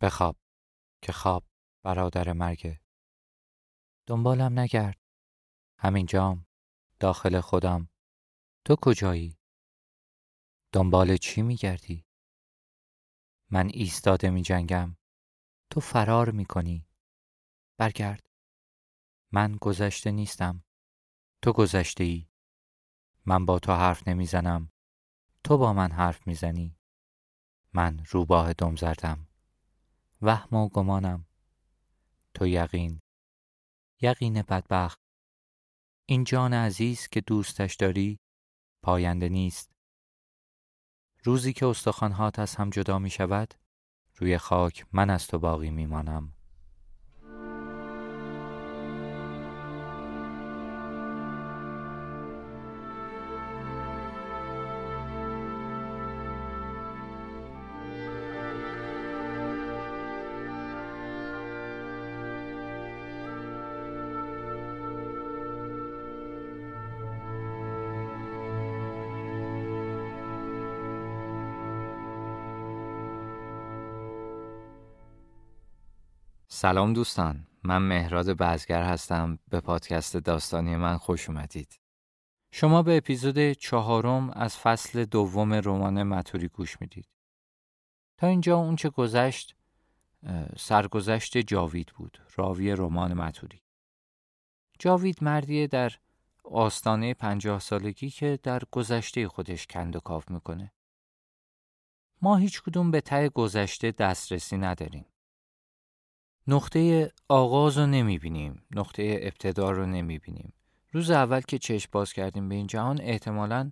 بخواب که خواب برادر مرگه دنبالم نگرد. همینجام داخل خودم. تو کجایی؟ دنبال چی میگردی؟ من ایستاده می جنگم تو فرار می کنی برگرد. من گذشته نیستم. تو گذشته ای من با تو حرف نمی‌زنم. تو با من حرف می‌زنی. من روباه دم زردم. وهم و گمانم. تو یقین. یقین بدبخت. این جان عزیز که دوستش داری پاینده نیست. روزی که استخوانهات از هم جدا می شود روی خاک من از تو باقی می مانم سلام دوستان من مهراد بزگر هستم. به پادکست داستانی من خوش اومدید. شما به اپیزود چهارم از فصل دوم رمان متوری گوش می‌دید. تا اینجا اونچه گذشت سرگذشت جاوید بود راوی رمان متوری. جاوید مردیه در آستانه پنجاه سالگی که در گذشته خودش کند و کاف می‌کنه. ما هیچ کدوم به ته گذشته دسترسی نداریم. نقطه آغاز رو نمی بینیم نقطه ابتدا رو نمی بینیم روز اول که چشم باز کردیم به این جهان احتمالا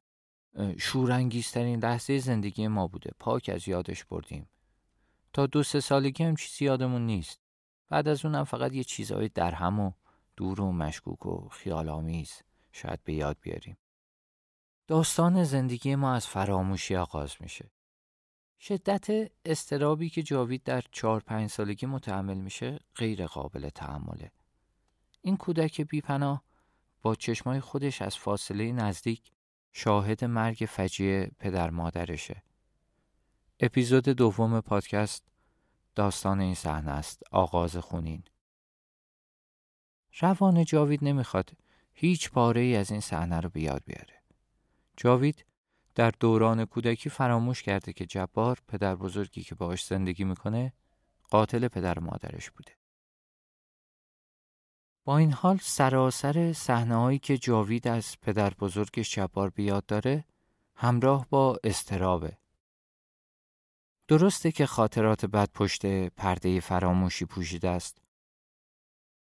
شورانگیزترین لحظه زندگی ما بوده. پاک از یادش بردیم. تا دو سه سالگی هم چیزی یادمون نیست. بعد از اونم فقط یه چیزهای درهم و دور و مشکوک و خیال آمیز شاید به یاد بیاریم. داستان زندگی ما از فراموشی آغاز میشه. شدت استرابی که جاوید در چهار پنج سالگی متحمل میشه غیر قابل تحمله. این کودک بیپناه با چشمای خودش از فاصله نزدیک شاهد مرگ فجیع پدر مادرشه. اپیزود دوم پادکست داستان این صحنه است آغاز خونین. روان جاوید نمی‌خواد هیچ پاره ای از این صحنه رو به یاد بیاره. جاوید در دوران کودکی فراموش کرده که جبار پدر بزرگی که باهاش زندگی می‌کنه قاتل پدر مادرش بوده. با این حال سراسر صحنه هایی که جاوید از پدر بزرگش جبار بیاد داره همراه با استرابه. درسته که خاطرات بد پشت پرده فراموشی پوشیده است.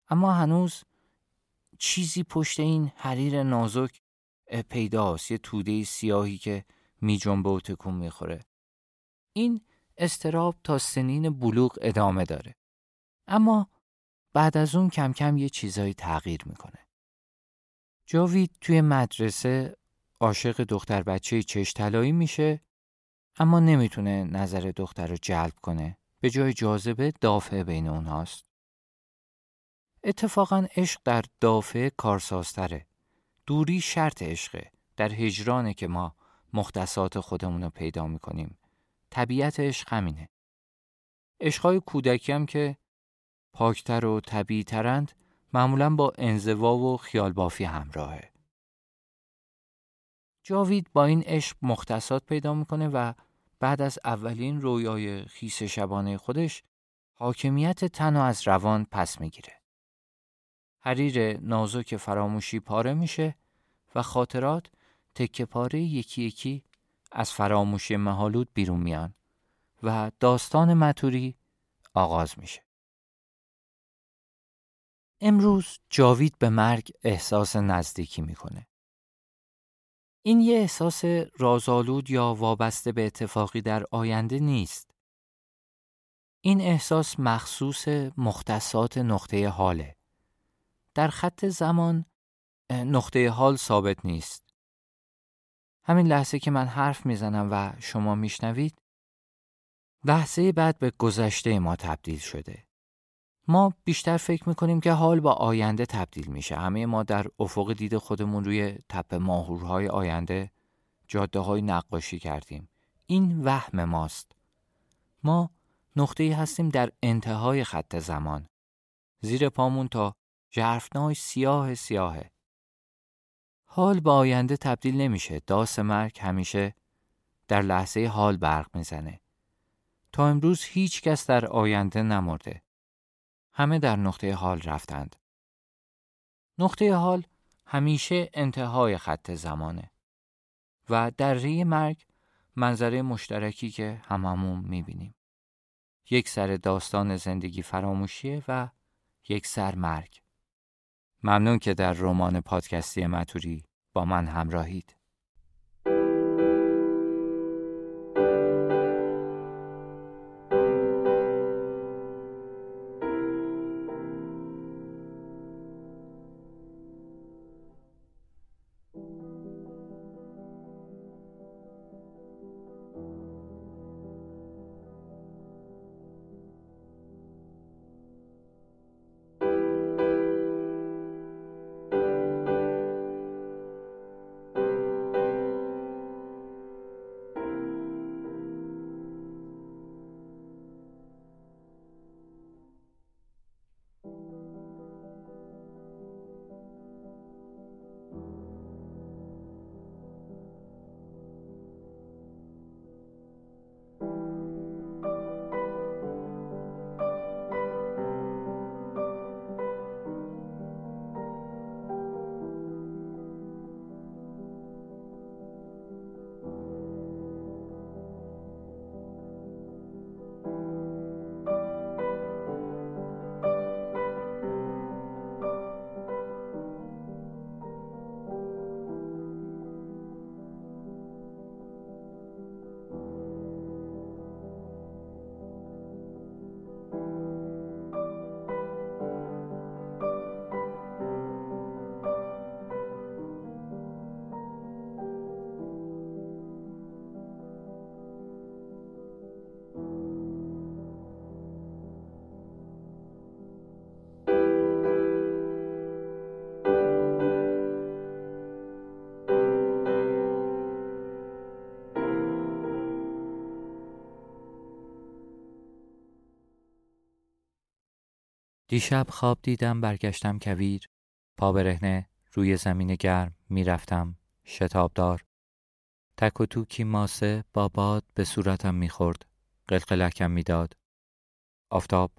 اما هنوز چیزی پشت این حریر نازک پیداست. یه توده سیاهی که می جنبه و تکون می‌خوره این استراب تا سنین بلوغ ادامه داره. اما بعد از اون کم کم یه چیزایی تغییر می‌کنه. جاوید توی مدرسه عاشق دختر بچه چش طلایی میشه اما نمی‌تونه نظر دختر رو جلب کنه. به جای جاذبه دافعه بین اونهاست. اتفاقا عشق در دافعه کارسازتره. دوری شرط عشقه. در هجرانه که ما مختصات خودمون رو پیدا می‌کنیم. طبیعت عشق همینه. عشقای کودکی هم که پاکتر و طبیعی ترند معمولا با انزوا و خیال بافی همراهه. جاوید با این عشق مختصات پیدا می‌کنه و بعد از اولین رویای خیس شبانه خودش حاکمیت تن و از روان پس می‌گیره. حریر نازک فراموشی پاره میشه و خاطرات تکه پاره یکی یکی از فراموشی مهالود بیرون میان و داستان متوری آغاز میشه. امروز جاوید به مرگ احساس نزدیکی می‌کنه. این یه احساس رازآلود یا وابسته به اتفاقی در آینده نیست. این احساس مخصوص مختصات نقطه حاله. در خط زمان نقطه حال ثابت نیست. همین لحظه که من حرف می‌زنم و شما میشنوید لحظه بعد به گذشته ما تبدیل شده. ما بیشتر فکر می‌کنیم که حال با آینده تبدیل میشه. همه ما در افق دید خودمون روی تپه ماهورهای آینده جاده های نقاشی کردیم. این وهم ماست. ما نقطه هستیم در انتهای خط زمان. زیر پامون تا جرفنای سیاه سیاهه. حال با آینده تبدیل نمیشه. داس مرگ همیشه در لحظه حال برق می‌زنه. تا امروز هیچ کس در آینده نمرده. همه در نقطه حال رفتند. نقطه حال همیشه انتهای خط زمانه و در ری مرگ منظره مشترکی که هممون می‌بینیم. یک سر داستان زندگی فراموشیه و یک سر مرگ. ممنون که در رمان پادکستی متوری با من همراهید. دیشب خواب دیدم برگشتم کویر. پا برهنه روی زمین گرم می‌رفتم شتابدار. تک و توکی ماسه با باد به صورتم می‌خورد. قلقلکم می‌داد. آفتاب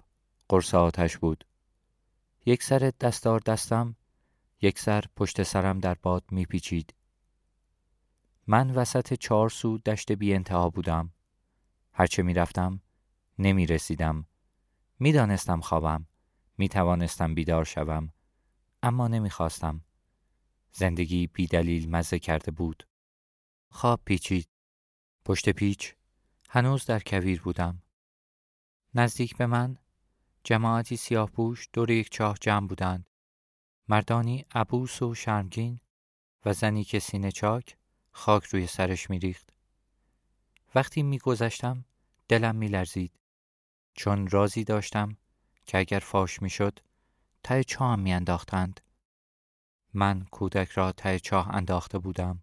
قرص آتش بود. یک سر دستار دستم یک سر پشت سرم در باد میپیچید. من وسط چهار سو دشت بی انتها بودم. هرچه می‌رفتم نمی رسیدم می‌دانستم خوابم. می توانستم بیدار شوم اما نمی‌خواستم. زندگی بی دلیل مزه کرده بود. خواب پیچید. پشت پیچ هنوز در کویر بودم. نزدیک به من جماعتی سیاه پوش دور یک چاه جمع بودند. مردانی عبوس و شرمگین و زنی که سینه چاک خاک روی سرش میریخت. وقتی میگذشتم دلم میلرزید چون رازی داشتم که اگر فاش می‌شد ته چاه میانداختند. من کودک را ته چاه انداخته بودم.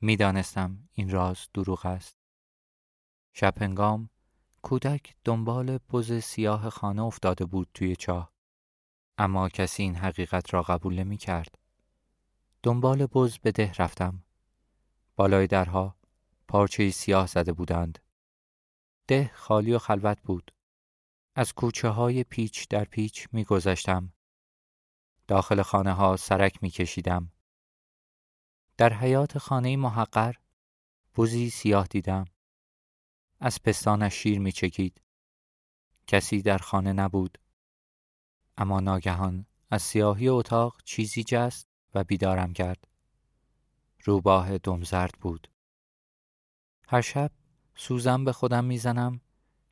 می‌دانستم این راز دروغ است. شب هنگام کودک دنبال بز سیاه خانه افتاده بود توی چاه. اما کسی این حقیقت را قبول نمی کرد دنبال بز به ده رفتم. بالای درها پارچه سیاه زده بودند. ده خالی و خلوت بود. از کوچه های پیچ در پیچ می گذشتم. داخل خانه ها سرک می کشیدم. در حیات خانه محقر بوزی سیاه دیدم. از پستانش شیر می چکید. کسی در خانه نبود. اما ناگهان از سیاهی اتاق چیزی جست و بیدارم کرد. روباه دمزرد بود. هر شب سوزن به خودم می‌زنم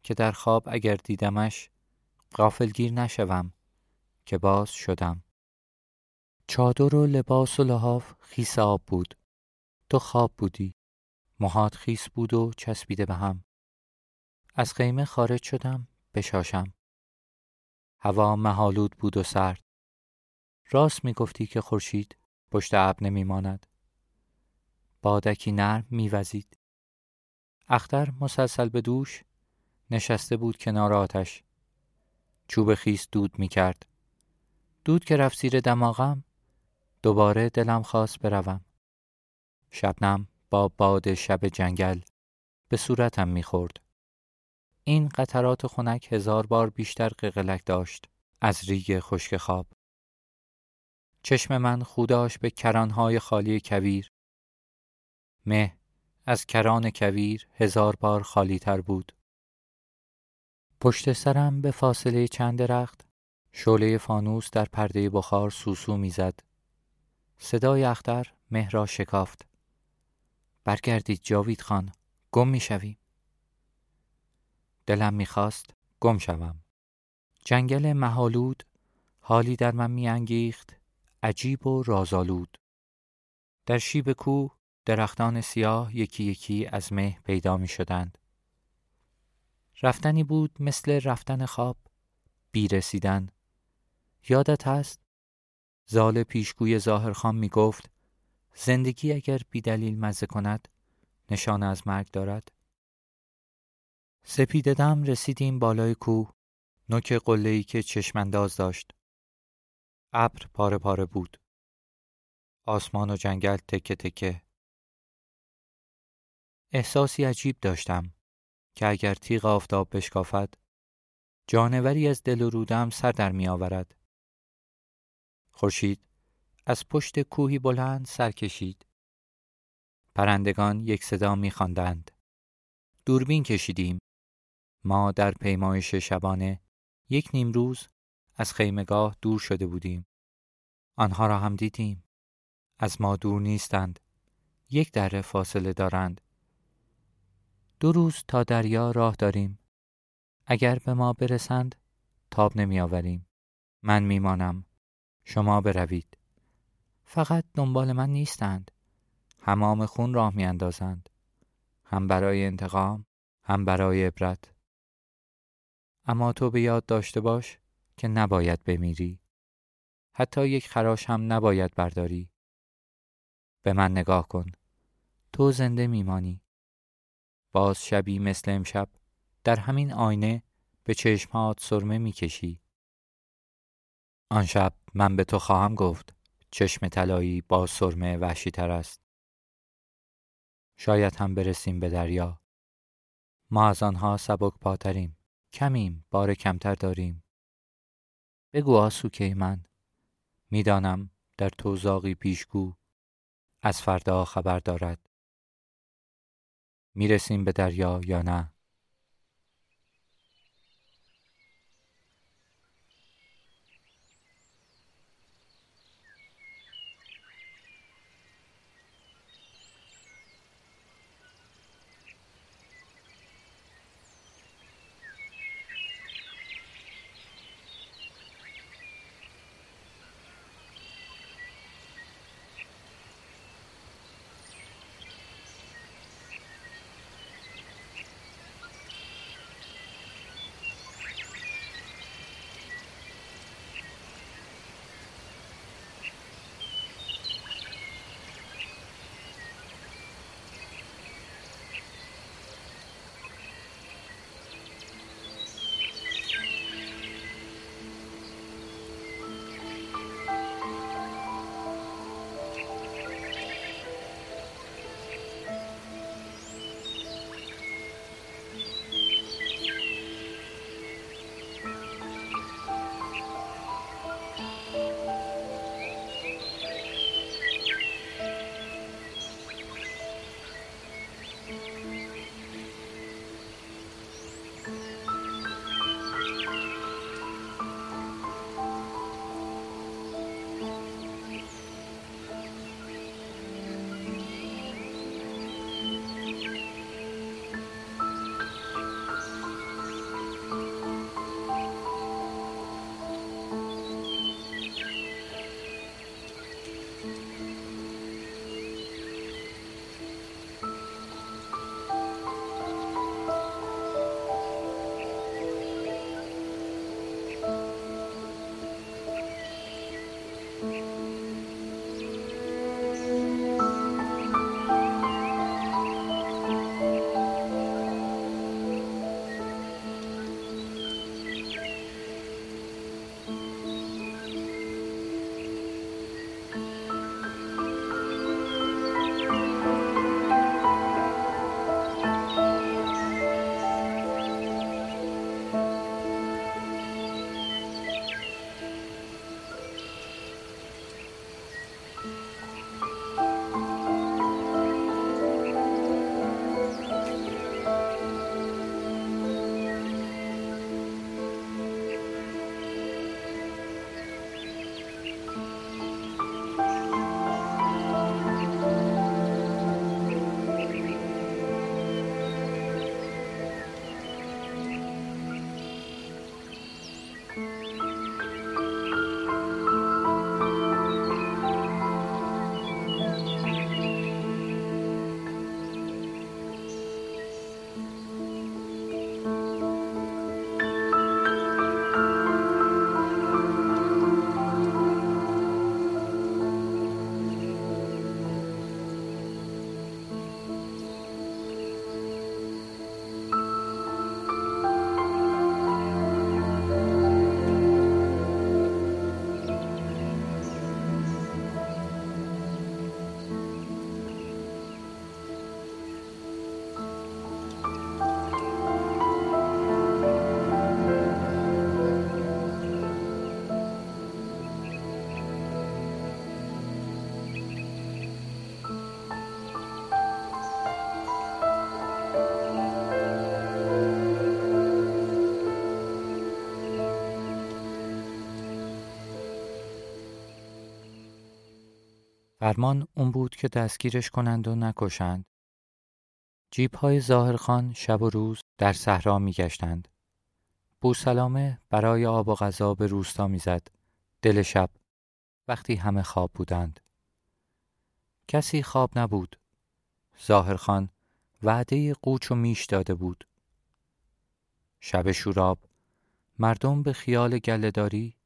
که در خواب اگر دیدمش غافلگیر نشوم که باز شدم. چادر و لباس و لحاف خیس آب بود. تو خواب بودی. موهات خیس بود و چسبیده به هم. از خیمه خارج شدم بشاشم. هوا مهالود بود و سرد. راست می گفتی که خورشید پشت ابر نمی ماند بادکی نرم میوزید. اختر مسلسل به دوش نشسته بود کنار آتش چوب خیس دود می کرد دود که رفت زیر دماغم دوباره دلم خواست بروم شبنم با باد شب جنگل به صورتم می‌خورد. این قطرات خنک هزار بار بیشتر قلقلک داشت از ریگ خشک خواب. چشم من خوداش به کرانهای خالی کویر. مه از کران کویر هزار بار خالی تر بود. پشت سرم به فاصله چند درخت شعله فانوس در پرده بخار سوسو می‌زد. صدای اختر مه را شکافت. برگردید جاوید خان گم می‌شویم. دلم می‌خواست گم شوم. جنگل محالود حالی در من میانگیخت عجیب و رازآلود. در شیب کوه درختان سیاه یکی یکی از مه پیدا می شدند. رفتنی بود مثل رفتن خواب. بی رسیدن یادت هست؟ زال پیشگوی ظاهرخان می گفت زندگی اگر بی دلیل مزه کند نشانه از مرگ دارد. سپیددم رسیدیم بالای کوه. نوک قله‌ای که چشمانداز داشت. ابر پاره پاره بود. آسمان و جنگل تکه تکه. احساسی عجیب داشتم. که اگر تیغ آفتاب بشکافد جانوری از دل و رودم سر در می آورد. خورشید از پشت کوهی بلند سر کشید. پرندگان یک صدا می خواندند. دوربین کشیدیم. ما در پیمایش شبانه یک نیم روز از خیمگاه دور شده بودیم. آنها را هم دیدیم. از ما دور نیستند. یک دره فاصله دارند. دو روز تا دریا راه داریم. اگر به ما برسند تاب نمی آوریم. من میمانم. شما بروید. فقط دنبال من نیستند. همام خون راه می اندازند. هم برای انتقام هم برای عبرت. اما تو به یاد داشته باش که نباید بمیری. حتی یک خراش هم نباید برداری. به من نگاه کن. تو زنده میمانی. باز شبی مثل امشب در همین آینه به چشمات سرمه می‌کشی. آن شب من به تو خواهم گفت چشم طلایی با سرمه وحشی تر است. شاید هم برسیم به دریا. ما از آنها سبک پاتریم. کمیم بار کمتر داریم. بگو آسوکه من. می‌دانم در توزاقی پیشگو از فردا خبر دارد. می‌رسیم به دریا یا نه؟ فرمان اون بود که دستگیرش کنند و نکشند. جیب های ظاهرخان شب و روز در صحرا می گشتند. بوسلامه برای آب و غذا به روستا می‌زد. دل شب وقتی همه خواب بودند. کسی خواب نبود. ظاهرخان وعده قوچ و میش داده بود. شب شوراب مردم به خیال گلهداری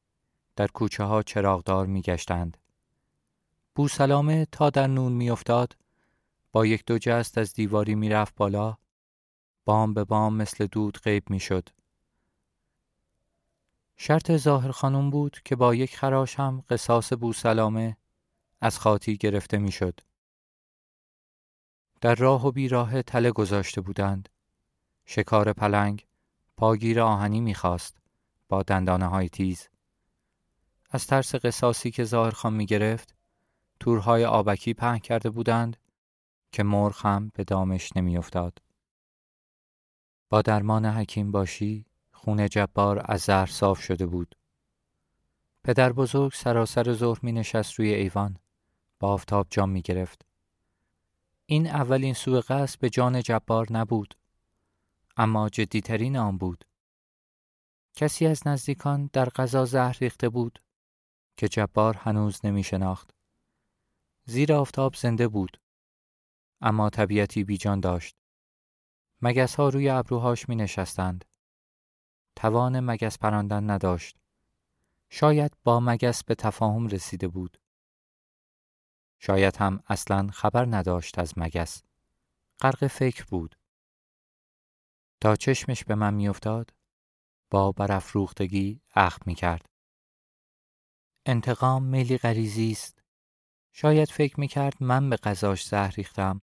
در کوچه ها چراغدار می گشتند. بوسلامه تا در نون می افتاد با یک دو جست از دیواری می رفت بالا بام به بام مثل دود غیب می شد. شرط ظاهر خانم بود که با یک خراش هم قصاص بوسلامه از خاطی گرفته می شد. در راه و بیراه تله گذاشته بودند. شکار پلنگ پاگیر آهنی می‌خواست با دندانه های تیز. از ترس قصاصی که ظاهرخان می گرفت تورهای آبکی پهن کرده بودند که مرغ هم به دامش نمیافتاد. با درمان حکیم باشی خون جبار از زهر صاف شده بود. پدر بزرگ سراسر ظهر می نشست روی ایوان با آفتاب جام می گرفت. این اولین سوء قصد به جان جبار نبود اما جدیترین آن بود. کسی از نزدیکان در غذا زهر ریخته بود که جبار هنوز نمی شناخت. زیر آفتاب زنده بود اما طبیعتی بیجان داشت. مگس ها روی ابروهاش می نشستند. توان مگس پراندن نداشت. شاید با مگس به تفاهم رسیده بود. شاید هم اصلا خبر نداشت از مگس. غرق فکر بود. تا چشمش به من میافتاد با برافروختگی اخم می کرد. انتقام میلی غریزی است. شاید فکر می کرد من به غذاش زهر ریختم.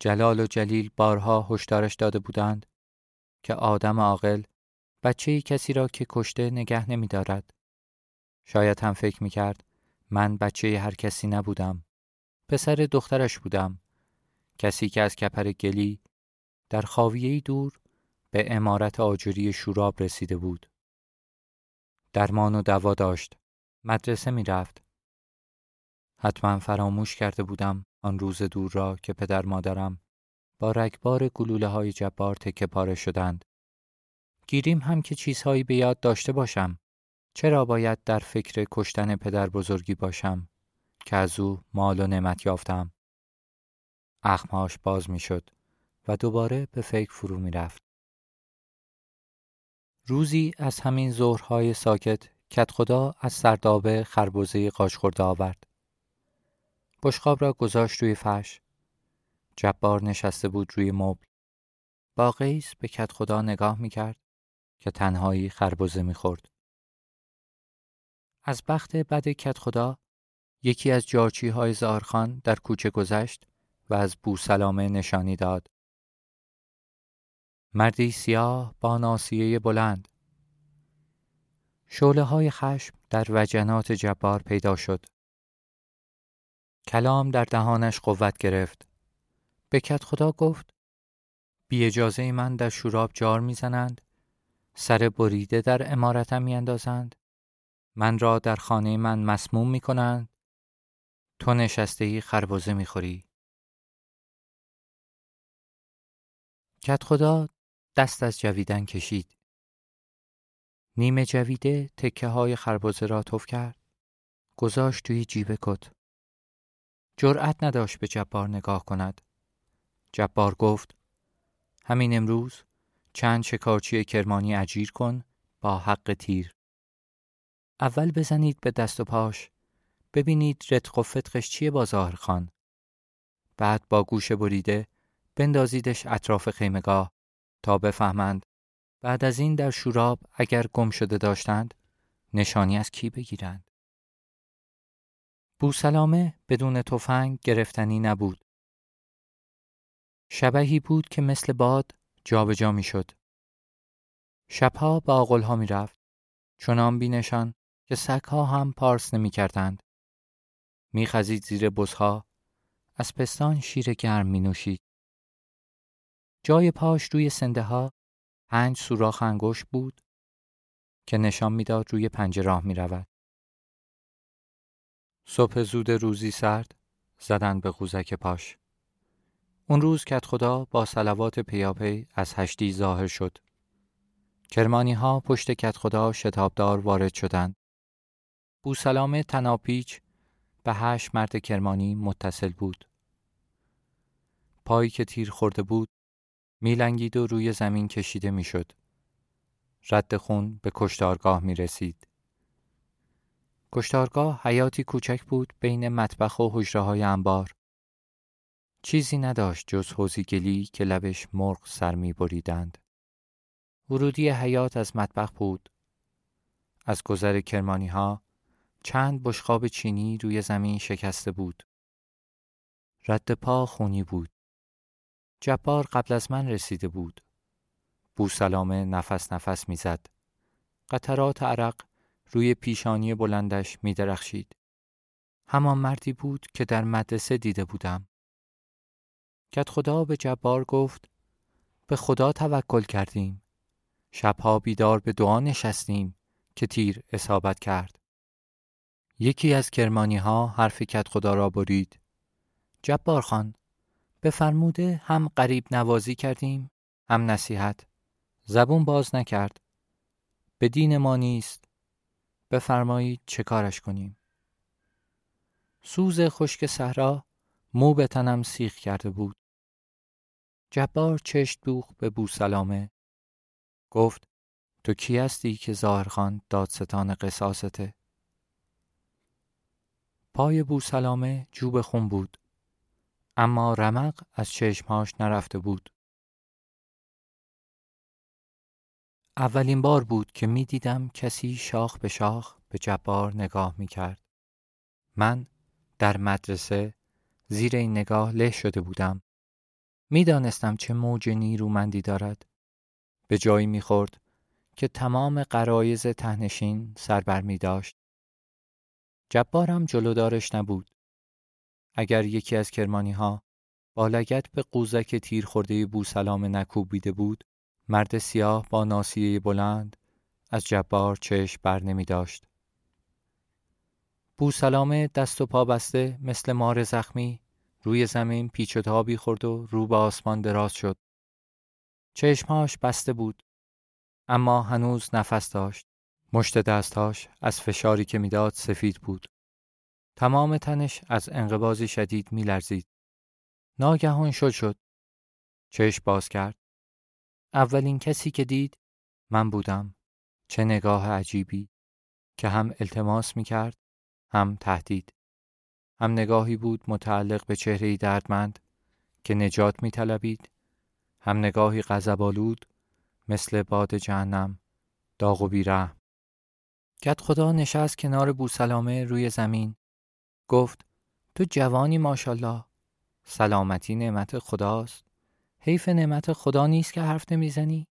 جلال و جلیل بارها هشدارش داده بودند که آدم عاقل بچه کسی را که کشته نگه نمی دارد. شاید هم فکر می کرد من بچه هر کسی نبودم. پسر دخترش بودم. کسی که از کپر گلی در خاویهی دور به امارت آجوری شوراب رسیده بود. درمان و دوا داشت. مدرسه می رفت. حتما فراموش کرده بودم آن روز دور را که پدر مادرم با رگبار گلوله های جبار تکه پاره شدند. گیریم هم که چیزهایی به یاد داشته باشم. چرا باید در فکر کشتن پدر بزرگی باشم که از او مال و نعمت یافتم؟ اخمهاش باز می شد و دوباره به فکر فرو می رفت. روزی از همین ظهرهای ساکت کت خدا از سردابه خربوزه قاش خورده آورد. بشقاب را گذاشت روی فرش. جبار نشسته بود روی مبل. با قیس به کت خدا نگاه می کرد که تنهایی خربوزه می خورد. از بخت بد کت خدا یکی از جارچی های زارخان در کوچه گذشت و از بو سلامه نشانی داد. مردی سیاه با ناسیه بلند شعله های خشم در وجنات جبار پیدا شد. کلام در دهانش قوت گرفت. به کت خدا گفت بی اجازه من در شوراب جار می‌زنند سر بریده در امارتم میاندازند من را در خانه من مسموم می کنند تو نشسته خربزه می خوری کت خدا دست از جویدن کشید. نیمه جویده تکه های خربزه را توف کرد. گذاشت توی جیب کت. جرأت نداشت به جبار نگاه کند. جبار گفت همین امروز چند شکارچی کرمانی اجیر کن با حق تیر. اول بزنید به دست و پاش. ببینید رتق و فتقش چیه با خان. بعد با گوش بریده بندازیدش اطراف خیمگاه تا بفهمند بعد از این در شوراب اگر گم شده داشتند نشانی از کی بگیرند. بوسلامه بدون تفنگ گرفتنی نبود. شبهی بود که مثل باد جابجا می‌شد. شبها به آقلها می رفت. چنان بینشان که سگها هم پارس نمی کردند. می خزید زیر بزها. از پستان شیر گرم می نوشید. جای پاش روی سنده ها پنج سوراخ انگشت بود که نشان می‌داد روی پنجه راه می رود. صبح زود روزی سرد زدن به قوزک پاش. اون روز کت خدا با سلوات پیاپی از هشتی ظاهر شد. کرمانی ها پشت کت خدا شتابدار وارد شدند. بوسلام تناپیچ به هشت مرد کرمانی متصل بود. پایی که تیر خورده بود میلنگید و روی زمین کشیده می‌شد. رد خون به کشتارگاه می رسید. کشتارگاه حیاتی کوچک بود بین مطبخ و حجره های انبار. چیزی نداشت جز حوزی گلی که لبش مرغ سر می بریدند. ورودی حیات از مطبخ بود. از گذر کرمانی ها چند بشقاب چینی روی زمین شکسته بود. رد پا خونی بود. جبار قبل از من رسیده بود. بوسلامه نفس نفس می‌زد. قطرات عرق روی پیشانی بلندش می درخشید. همان مردی بود که در مدرسه دیده بودم. کت خدا به جبار گفت به خدا توکل کردیم. شبها بیدار به دعا نشستیم که تیر اصابت کرد. یکی از کرمانی ها حرف کت خدا را برید. جبار خان به فرموده هم قریب نوازی کردیم هم نصیحت. زبون باز نکرد. به دین ما نیست. بفرمایید چه کارش کنیم. سوز خشک صحرا مو به تنم سیخ کرده بود. جبار چشت دوخ به بوسلامه. گفت تو کی هستی که ظاهرخان دادستان قصاصته؟ پای بوسلامه جوب خون بود. اما رمق از چشمهاش نرفته بود. اولین بار بود که می دیدم کسی شاخ به شاخ به جبار نگاه می کرد. من در مدرسه زیر این نگاه له شده بودم. می دانستم چه موج نیرومندی دارد. به جایی می خورد که تمام قرایز تهنشین سربر می داشت. جبارم جلودارش نبود. اگر یکی از کرمانی ها با به قوزک تیر خورده بوسلام نکوبیده بود مرد سیاه با ناسیه بلند از جبار چشم بر نمی داشت. بوسلامه دست و پا بسته مثل مار زخمی روی زمین پیچ و تابی خورد و رو به آسمان دراز شد. چشمهاش بسته بود اما هنوز نفس داشت. مشت دستهاش از فشاری که می‌داد سفید بود. تمام تنش از انقبازی شدید میلرزید. ناگهان شد شد. چشم باز کرد. اولین کسی که دید من بودم. چه نگاه عجیبی که هم التماس می کرد هم تهدید. هم نگاهی بود متعلق به چهره دردمند که نجات می طلبید. هم نگاهی غضب‌آلود مثل باد جهنم داغ و بیره. کت خدا نشست کنار بوسلامه روی زمین گفت تو جوانی ماشالله سلامتی نعمت خداست حیف نعمت خدا نیست که حرف نمی‌زنی؟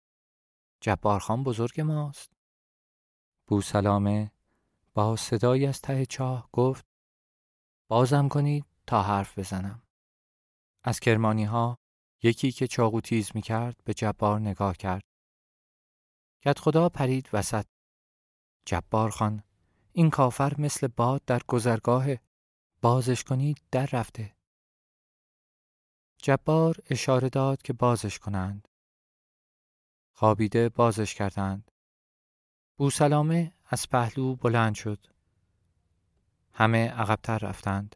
جبارخان بزرگ ماست. بوسلامه با صدایی از ته چاه گفت بازم کنید تا حرف بزنم. از کرمانی ها یکی که چاقو تیز می کرد به جبار نگاه کرد. کت خدا پرید وسط. جبار خان این کافر مثل باد در گذرگاه بازش کنید در رفته. جبار اشاره داد که بازش کنند. خوابیده بازش کردند. بوسلامه از پهلو بلند شد. همه عقبتر رفتند.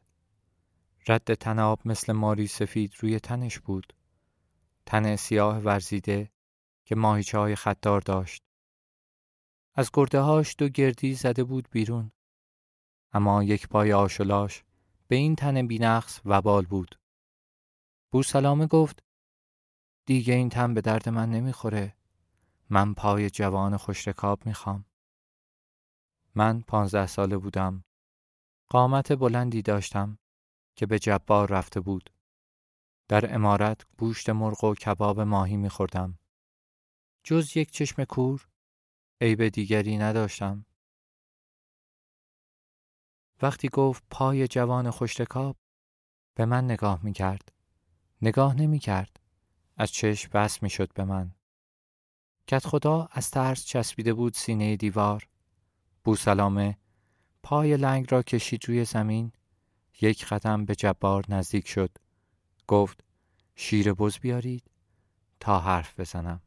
رد تناب مثل ماری سفید روی تنش بود. تن سیاه ورزیده که ماهیچه های خطار داشت. از گرده هاش دو گردی زده بود بیرون. اما یک پای آشلاش به این تن بینقص وبال بود. بوسلامه گفت دیگه این تن به درد من نمی‌خوره. من پای جوان خوشرکاب می‌خوام. من پانزده ساله بودم. قامت بلندی داشتم که به جبار رفته بود. در امارت گوشت مرغ و کباب ماهی میخوردم. جز یک چشم کور عیب دیگری نداشتم. وقتی گفت پای جوان خوشتکاب به من نگاه می کرد. نگاه نمی کرد. از چشم بس می شد به من. کت خدا از ترس چسبیده بود سینه دیوار. بوسلامه پای لنگ را کشید روی زمین یک قدم به جبار نزدیک شد گفت شیر بز بیارید تا حرف بزنم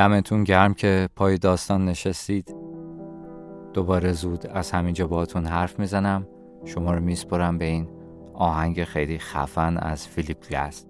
دمتون گرم که پای داستان نشستید. دوباره زود از همینجا باهاتون حرف می‌زنم. شما رو میسپرم به این آهنگ خیلی خفن از فیلیپ گلست